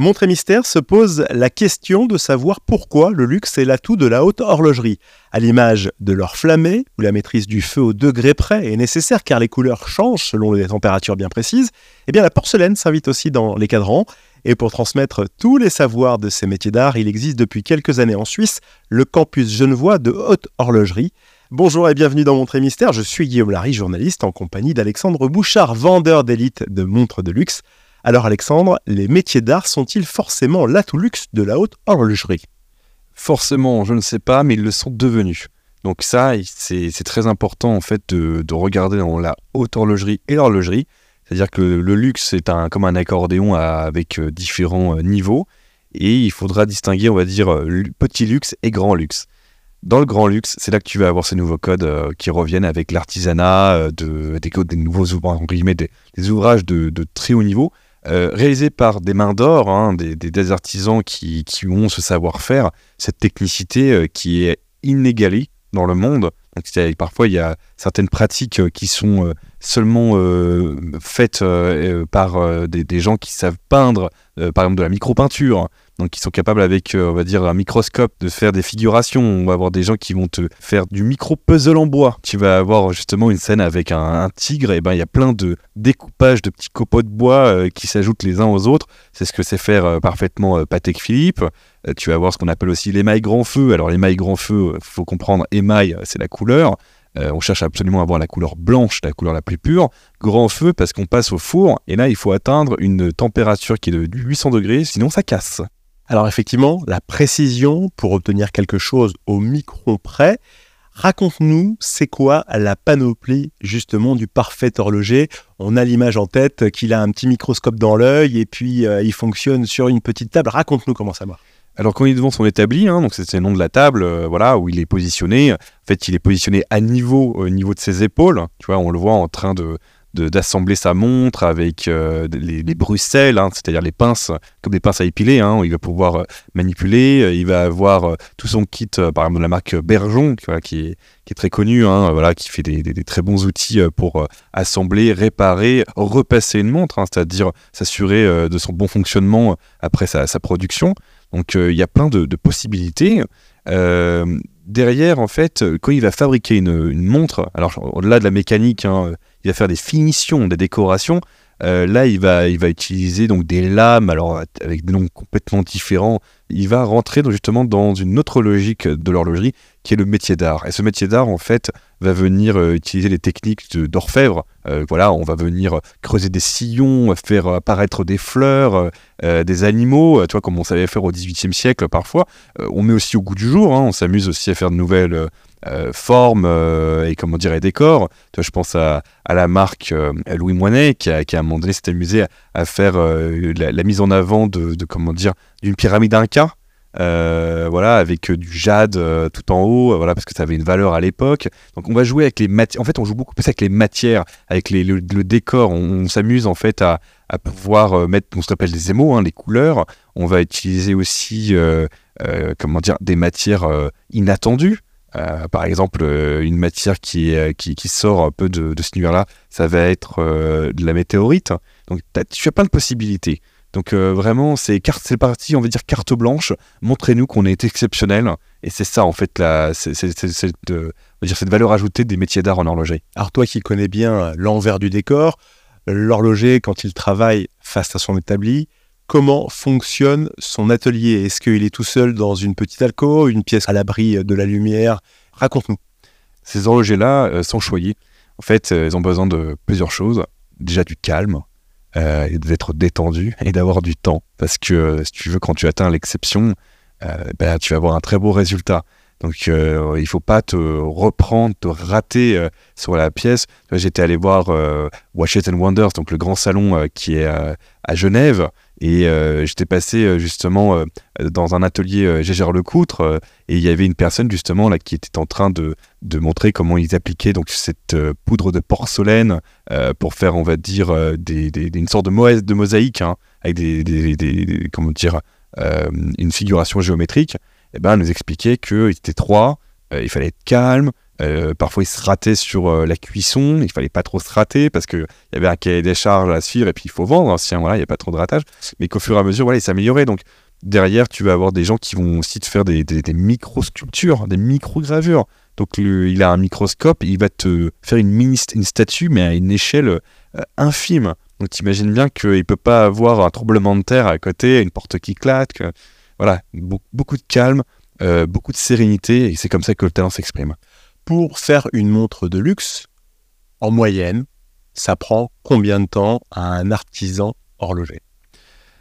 Montre et Mystère se pose la question de savoir pourquoi le luxe est l'atout de la haute horlogerie. À l'image de l'or flammé, où la maîtrise du feu au degré près est nécessaire car les couleurs changent selon les températures bien précises, eh bien la porcelaine s'invite aussi dans les cadrans. Et pour transmettre tous les savoirs de ces métiers d'art, il existe depuis quelques années en Suisse le campus genevois de haute horlogerie. Bonjour et bienvenue dans Montre et Mystère, je suis Guillaume Larry, journaliste en compagnie d'Alexandre Bouchard, vendeur d'élite de montres de luxe. Alors Alexandre, les métiers d'art sont-ils forcément l'atout luxe de la haute horlogerie? Forcément, je ne sais pas, mais ils le sont devenus. Donc ça, c'est très important en fait de, regarder dans la haute horlogerie et l'horlogerie. C'est-à-dire que le luxe est un, comme un accordéon avec euh, différents euh, niveaux et il faudra distinguer, on va dire, euh, petit luxe et grand luxe. Dans le grand luxe, c'est là que tu vas avoir ces nouveaux codes qui reviennent avec l'artisanat, de, des, nouveaux ouvrages, des ouvrages de, très haut niveau, euh, réalisé par des mains d'or, hein, des, artisans qui, ont ce savoir-faire, cette technicité euh, qui est inégalée dans le monde. Donc, parfois, il y a certaines pratiques euh, qui sont seulement faites par des, des, gens qui savent peindre, par exemple de la micro-peinture, donc ils sont capables avec, euh, on va dire, un microscope de faire des figurations. On va avoir des gens qui vont te faire du micro-puzzle en bois. Tu vas avoir justement une scène avec un, tigre, et ben il y a plein de découpages de petits copeaux de bois euh, qui s'ajoutent les uns aux autres. C'est ce que sait faire euh, parfaitement Patek Philippe. tu vas avoir ce qu'on appelle aussi l'émail grand feu. Alors l'émail grand feu, il faut comprendre, émail, c'est la couleur. On cherche absolument à avoir la couleur blanche, la couleur la plus pure. Grand feu parce qu'on passe au four et là il faut atteindre une température qui est de 800 degrés, sinon ça casse. Alors effectivement, la précision pour obtenir quelque chose au micron près, Raconte-nous, c'est quoi la panoplie justement du parfait horloger? On a l'image en tête qu'il a un petit microscope dans l'œil et puis euh, il fonctionne sur une petite table. Raconte-nous comment ça marche. Alors quand il est devant son établi, hein, c'est le nom de la table, euh, voilà où il est positionné. En fait, il est positionné à niveau, au niveau de ses épaules. Tu on le voit en train d'assembler sa montre avec euh, les, les, bruxelles, hein, c'est-à-dire les pinces, comme des pinces à épiler, hein, il va pouvoir euh, manipuler, il va avoir tout son kit, par exemple de la marque Bergeon, qui, est, très connu, qui fait des, très bons outils pour assembler, réparer, repasser une montre, c'est-à-dire s'assurer de son bon fonctionnement après sa production. Donc il y a plein de, possibilités. derrière, en fait, quand il va fabriquer une, une montre, alors au-delà de la mécanique, hein, il va faire des finitions, des décorations. Euh, là, il va, il va utiliser donc des lames, alors avec des noms complètement différents. Il va rentrer justement dans une autre logique de l'horlogerie, qui est le métier d'art. Et ce métier d'art, en fait, va venir euh, utiliser les techniques d'orfèvre. Euh, voilà, on va venir creuser des sillons, faire apparaître des fleurs, des animaux, tu comme on savait faire au XVIIIe siècle parfois. on met aussi au goût du jour. Hein. on s'amuse aussi à faire de nouvelles euh, forme euh, et comment dire et décor. Je pense à, la marque euh, Louis Moinet qui a, qui à un moment donné s'est amusé à, faire la, mise en avant de, comment dire d'une pyramide inca. voilà, avec du jade tout en haut, voilà, parce que ça avait une valeur à l'époque. Donc on va jouer avec les matières. En fait, on joue beaucoup plus avec les matières, avec les, le, décor. On, s'amuse en fait à, pouvoir mettre, on se rappelle des émaux, hein, les couleurs. On va utiliser aussi, comment dire, des matières inattendues. Euh, par exemple, euh, une matière qui, qui, qui, sort un peu de, de ce univers-là, ça va être euh, de la météorite. Donc, tu as plein de possibilités. Donc, vraiment, c'est parti, on va dire, carte blanche. Montrez-nous qu'on est exceptionnel. Et c'est ça, en fait, la, cette valeur ajoutée des métiers d'art en horlogerie. Alors, toi qui connais bien l'envers du décor, l'horloger, quand il travaille face à son établi, comment fonctionne son atelier? Est-ce qu'il est tout seul dans une petite alcôve, une pièce à l'abri de la lumière? Raconte-nous. Ces horlogers-là euh, sont choyés. En fait, euh, ils ont besoin de plusieurs choses. Déjà du calme, euh, d'être détendu et d'avoir du temps. Parce que si tu veux, quand tu atteins l'exception, ben, tu vas avoir un très beau résultat. Donc il il faut pas te reprendre, te rater sur la pièce. J'étais allé voir and Wonders, donc le grand salon qui est à Genève. Et euh, j'étais passé euh, justement euh, dans un atelier Gégère Lecoutre et il y avait une personne justement là qui était en train de, de montrer comment ils appliquaient donc cette poudre de porcelaine pour faire, on va dire, des, une sorte de, de mosaïque hein, avec des, comment dire, une figuration géométrique. Et ben, nous expliquait qu'ils étaient trois, il fallait être calme, Euh, parfois, il se ratait sur euh, la cuisson. Il fallait pas trop se rater parce qu'il y avait un cahier des charges à suivre et puis il faut vendre. Hein, voilà, il n'y a pas trop de ratage. Mais qu'au fur et à mesure, voilà, il s'améliorait. Donc, derrière, tu vas avoir des gens qui vont aussi te faire des, micro-sculptures, des micro-gravures. Donc, il a un microscope, il va te faire une mini une statue, mais à une échelle euh, infime. Donc, tu imagines bien qu'il ne peut pas avoir un tremblement de terre à côté, une porte qui claque. Voilà, beaucoup de calme, beaucoup de sérénité, et c'est comme ça que le talent s'exprime pour faire une montre de luxe, en moyenne, ça prend combien de temps à un artisan horloger?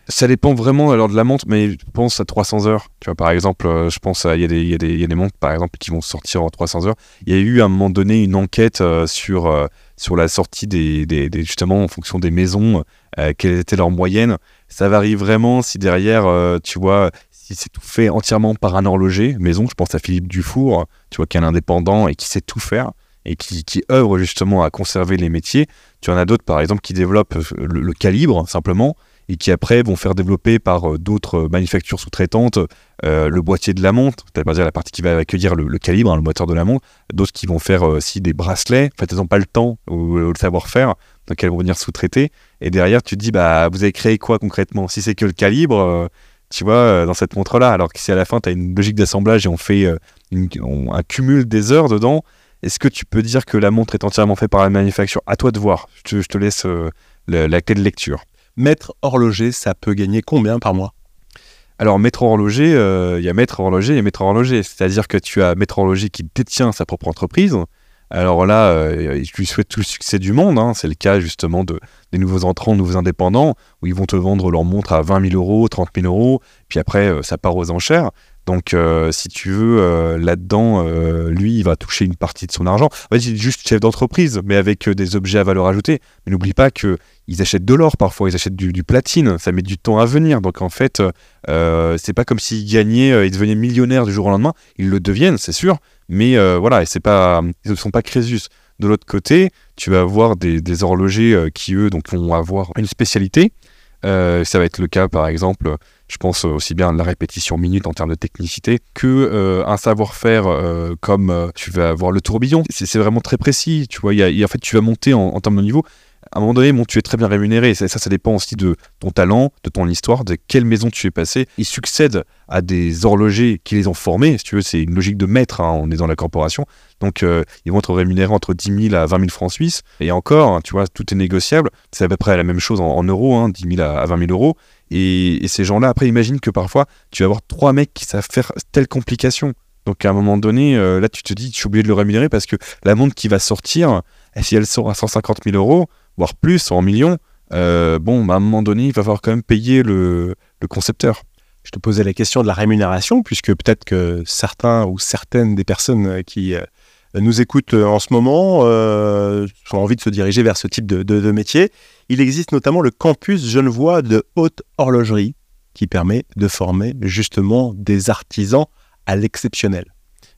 Ça dépend vraiment alors de la montre, mais je pense à 300 heures. Tu vois, par exemple, euh, je pense il y, y, y, a des montres, par exemple, qui vont sortir en 300 heures. Il y a eu à un moment donné une enquête euh, sur, euh, sur la sortie des, des, justement en fonction des maisons, quelle était leur moyenne. Ça varie vraiment si derrière, tu vois, si c'est tout fait entièrement par un horloger maison. Je pense à Philippe Dufour, tu vois, qui est un indépendant et qui sait tout faire et qui, qui œuvre justement à conserver les métiers. Tu en as d'autres, par exemple, qui développent le calibre simplement et qui après vont faire développer par euh, d'autres manufactures sous-traitantes euh, le boîtier de la montre, c'est-à-dire la partie qui va accueillir le, calibre, hein, le moteur de la montre, d'autres qui vont faire euh, aussi des bracelets, en fait elles n'ont pas le temps ou, le savoir-faire, donc elles vont venir sous-traiter, et derrière tu te dis, bah vous avez créé quoi concrètement? Si c'est que le calibre, tu vois, dans cette montre-là, alors que si à la fin tu as une logique d'assemblage et on fait un cumul des heures dedans, est-ce que tu peux dire que la montre est entièrement faite par la manufacture? À toi de voir, je te, laisse la clé de lecture maître horloger, ça peut gagner combien par mois? Alors, maître horloger, euh, il y a maître horloger et maître horloger. C'est-à-dire que tu as maître horloger qui détient sa propre entreprise. Alors là, euh, je lui souhaite tout le succès du monde. Hein. C'est le cas justement de, des nouveaux entrants, nouveaux indépendants, où ils vont te vendre leur montre à 20 000 euros, 30 000 euros, puis après, euh, ça part aux enchères. Donc, euh, si tu veux, euh, là-dedans, euh, lui, il va toucher une partie de son argent. En fait, il est juste chef d'entreprise, mais avec des objets à valeur ajoutée. Mais n'oublie pas qu'ils achètent de l'or parfois, ils achètent du, platine. Ça met du temps à venir. Donc, en fait, c'est pas comme s'ils gagnaient, ils devenaient millionnaires du jour au lendemain. Ils le deviennent, c'est sûr. Mais voilà, pas, ils ne sont pas Crésus. De l'autre côté, tu vas avoir des, des horlogers qui, eux, donc, vont avoir une spécialité. ça va être le cas, par exemple, je pense aussi bien à la répétition minute en termes de technicité que euh, un savoir-faire euh, comme euh, tu vas avoir le tourbillon. C'est vraiment très précis. Tu vois, en fait, tu vas monter en, termes de niveau à un moment donné, bon, tu es très bien rémunéré. Ça, ça, dépend aussi de ton talent, de ton histoire, de quelle maison tu es passé. Ils succèdent à des horlogers qui les ont formés. Si tu veux, c'est une logique de maître. Hein, on est dans la corporation. Donc, ils vont être rémunérés entre 10 000 à 20 000 francs suisses. Et encore, hein, tu vois, tout est négociable. C'est à peu près la même chose en, euros, hein, 10 000 à, à 20 000 euros. Et, ces gens-là, après, imagine que parfois, tu vas avoir trois mecs qui savent faire telle complication. Donc à un moment donné, euh, là, tu te dis, tu es obligé de le rémunérer parce que la montre qui va sortir, si elle sort à 150 000 euros, voire plus, en millions, euh, bon, bah, à un moment donné, il va falloir quand même payer le, concepteur. Je te posais la question de la rémunération, puisque peut-être que certains ou certaines des personnes qui euh, nous écoutent en ce moment ont envie de se diriger vers ce type de métier. Il existe notamment le campus genevois de haute horlogerie qui permet de former justement des artisans à l'exceptionnel.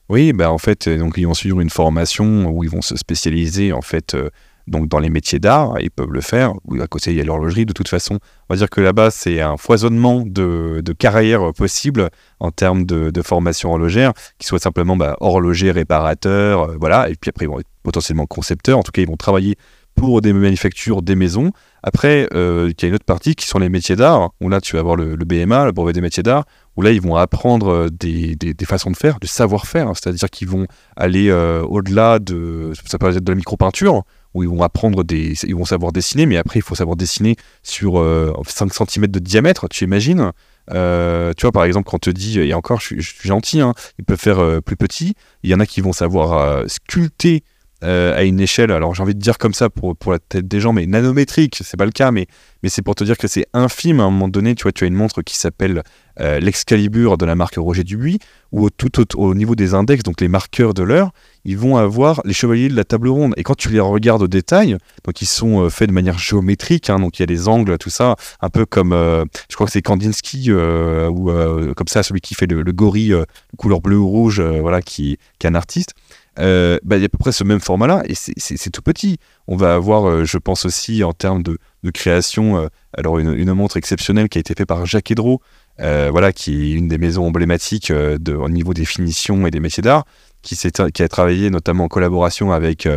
Oui, bah en fait, euh, donc ils vont suivre une formation où ils vont se spécialiser en fait euh, donc dans les métiers d'art, ils peuvent le faire. Ou à côté, il y a l'horlogerie. De toute façon, on va dire que là-bas, c'est un foisonnement de, carrières possibles en termes de, formation horlogère, qui soit simplement bah, horloger, réparateur, euh, voilà. Et puis après, ils vont être potentiellement concepteurs. En tout cas, ils vont travailler pour des manufactures, des maisons. Après, euh, il y a une autre partie qui sont les métiers d'art, où là, tu vas avoir le, BMA, le brevet des métiers d'art, où là, ils vont apprendre euh, des, façons de faire, du savoir-faire, c'est-à-dire qu'ils vont aller au-delà de, ça peut être de la micro-peinture, où ils vont apprendre des, ils vont savoir dessiner, mais après, il faut savoir dessiner sur 5 cm de diamètre, tu imagines tu vois, par exemple, quand on te dit, et encore, je suis, gentil, hein, ils peuvent faire plus petit. Il y en a qui vont savoir sculpter euh, à une échelle, alors j'ai envie de dire comme ça pour, la tête des gens, mais nanométrique, c'est pas le cas, mais, mais c'est pour te dire que c'est infime à un moment donné. Tu vois, tu as une montre qui s'appelle euh, l'Excalibur de la marque Roger Dubuis, où tout au, niveau des index, donc les marqueurs de l'heure, ils vont avoir les chevaliers de la table ronde. Et quand tu les regardes au détail, donc ils sont euh, faits de manière géométrique, hein, donc il y a des angles, tout ça, un peu comme, je crois que c'est Kandinsky, ou comme ça, celui qui fait le, le gorille couleur bleu ou rouge, voilà, qui est un artiste. Euh, bah, il y a à peu près ce même format-là, et c'est tout petit. On va avoir, euh, je pense aussi, en termes de, création, euh, alors une, montre exceptionnelle qui a été faite par Jacques Edro, voilà, qui est une des maisons emblématiques de, au niveau des finitions et des métiers d'art, qui, qui a travaillé notamment en collaboration avec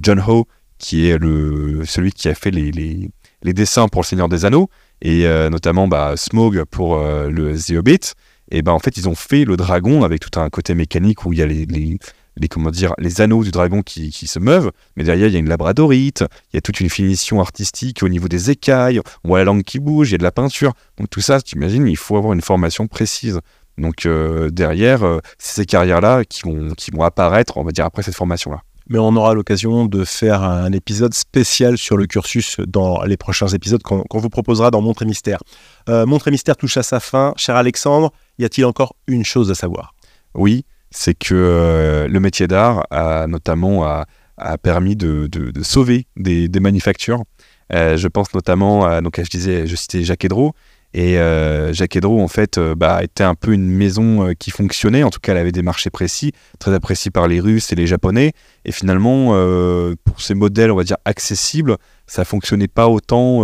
John Ho, qui est le, celui qui a fait les, les, dessins pour Le Seigneur des Anneaux, et notamment bah, Smog pour le The. Et ben en fait, ils ont fait le dragon avec tout un côté mécanique où il y a les, comment dire, les anneaux du dragon qui, qui, se meuvent, mais derrière il y a une labradorite, il y a toute une finition artistique au niveau des écailles, on voit la langue qui bouge, il y a de la peinture. Donc tout ça, tu imagines, il faut avoir une formation précise. Donc euh, derrière, euh, c'est ces carrières-là qui vont, qui vont apparaître, on va dire, après cette formation-là. Mais on aura l'occasion de faire un épisode spécial sur le cursus dans les prochains épisodes qu'on vous proposera dans Montre et Mystère. Euh, Montre et Mystère touche à sa fin. Cher Alexandre, y a-t-il encore une chose à savoir? Oui, c'est que euh, le métier d'art a notamment a, permis de, sauver des, manufactures. Euh, je pense notamment à, donc je disais, je citais Jacques Edro, et euh, Jacques Edro, en fait, bah, était un peu une maison qui fonctionnait. En tout cas, elle avait des marchés précis, très appréciés par les Russes et les Japonais. Et finalement, pour ces modèles, on va dire, accessibles, ça fonctionnait pas autant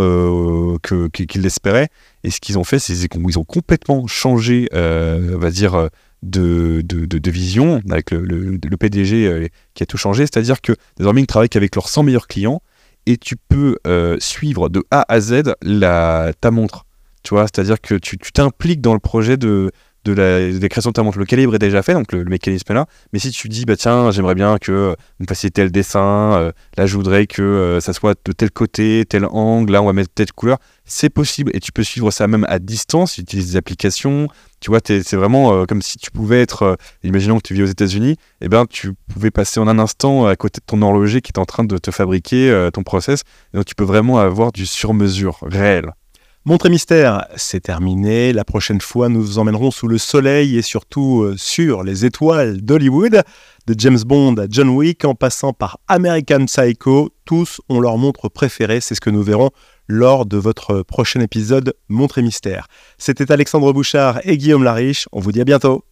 qu'ils l'espéraient. Et ce qu'ils ont fait, c'est qu'ils ont complètement changé, on va dire, de, de, vision avec le, PDG euh, qui a tout changé. C'est-à-dire que désormais, ils travaillent qu'avec leurs 100 meilleurs clients et tu peux euh, suivre de A à Z la, ta montre. Tu vois, c'est-à-dire que tu t'impliques dans le projet de, de la, création de ta montre. Le calibre est déjà fait, donc le, mécanisme est là. Mais si tu dis, bah tiens, j'aimerais bien que vous fassiez tel dessin, euh, là je voudrais que euh, ça soit de tel côté, tel angle, là on va mettre telle couleur, c'est possible et tu peux suivre ça même à distance, tu utilises des applications. Tu vois, c'est vraiment euh, comme si tu pouvais être, imaginons que tu vis aux États-Unis, et eh ben tu pouvais passer en un instant à côté de ton horloger qui est en train de te fabriquer ton process. donc tu peux vraiment avoir du sur-mesure réel. Montre mystère, c'est terminé. La prochaine fois, nous vous emmènerons sous le soleil et surtout euh, sur les étoiles d'Hollywood, de James Bond à John Wick en passant par American Psycho. Tous ont leur montre préférée, c'est ce que nous verrons lors de votre prochain épisode Montre et mystère. C'était Alexandre Bouchard et Guillaume Lariche. On vous dit à bientôt.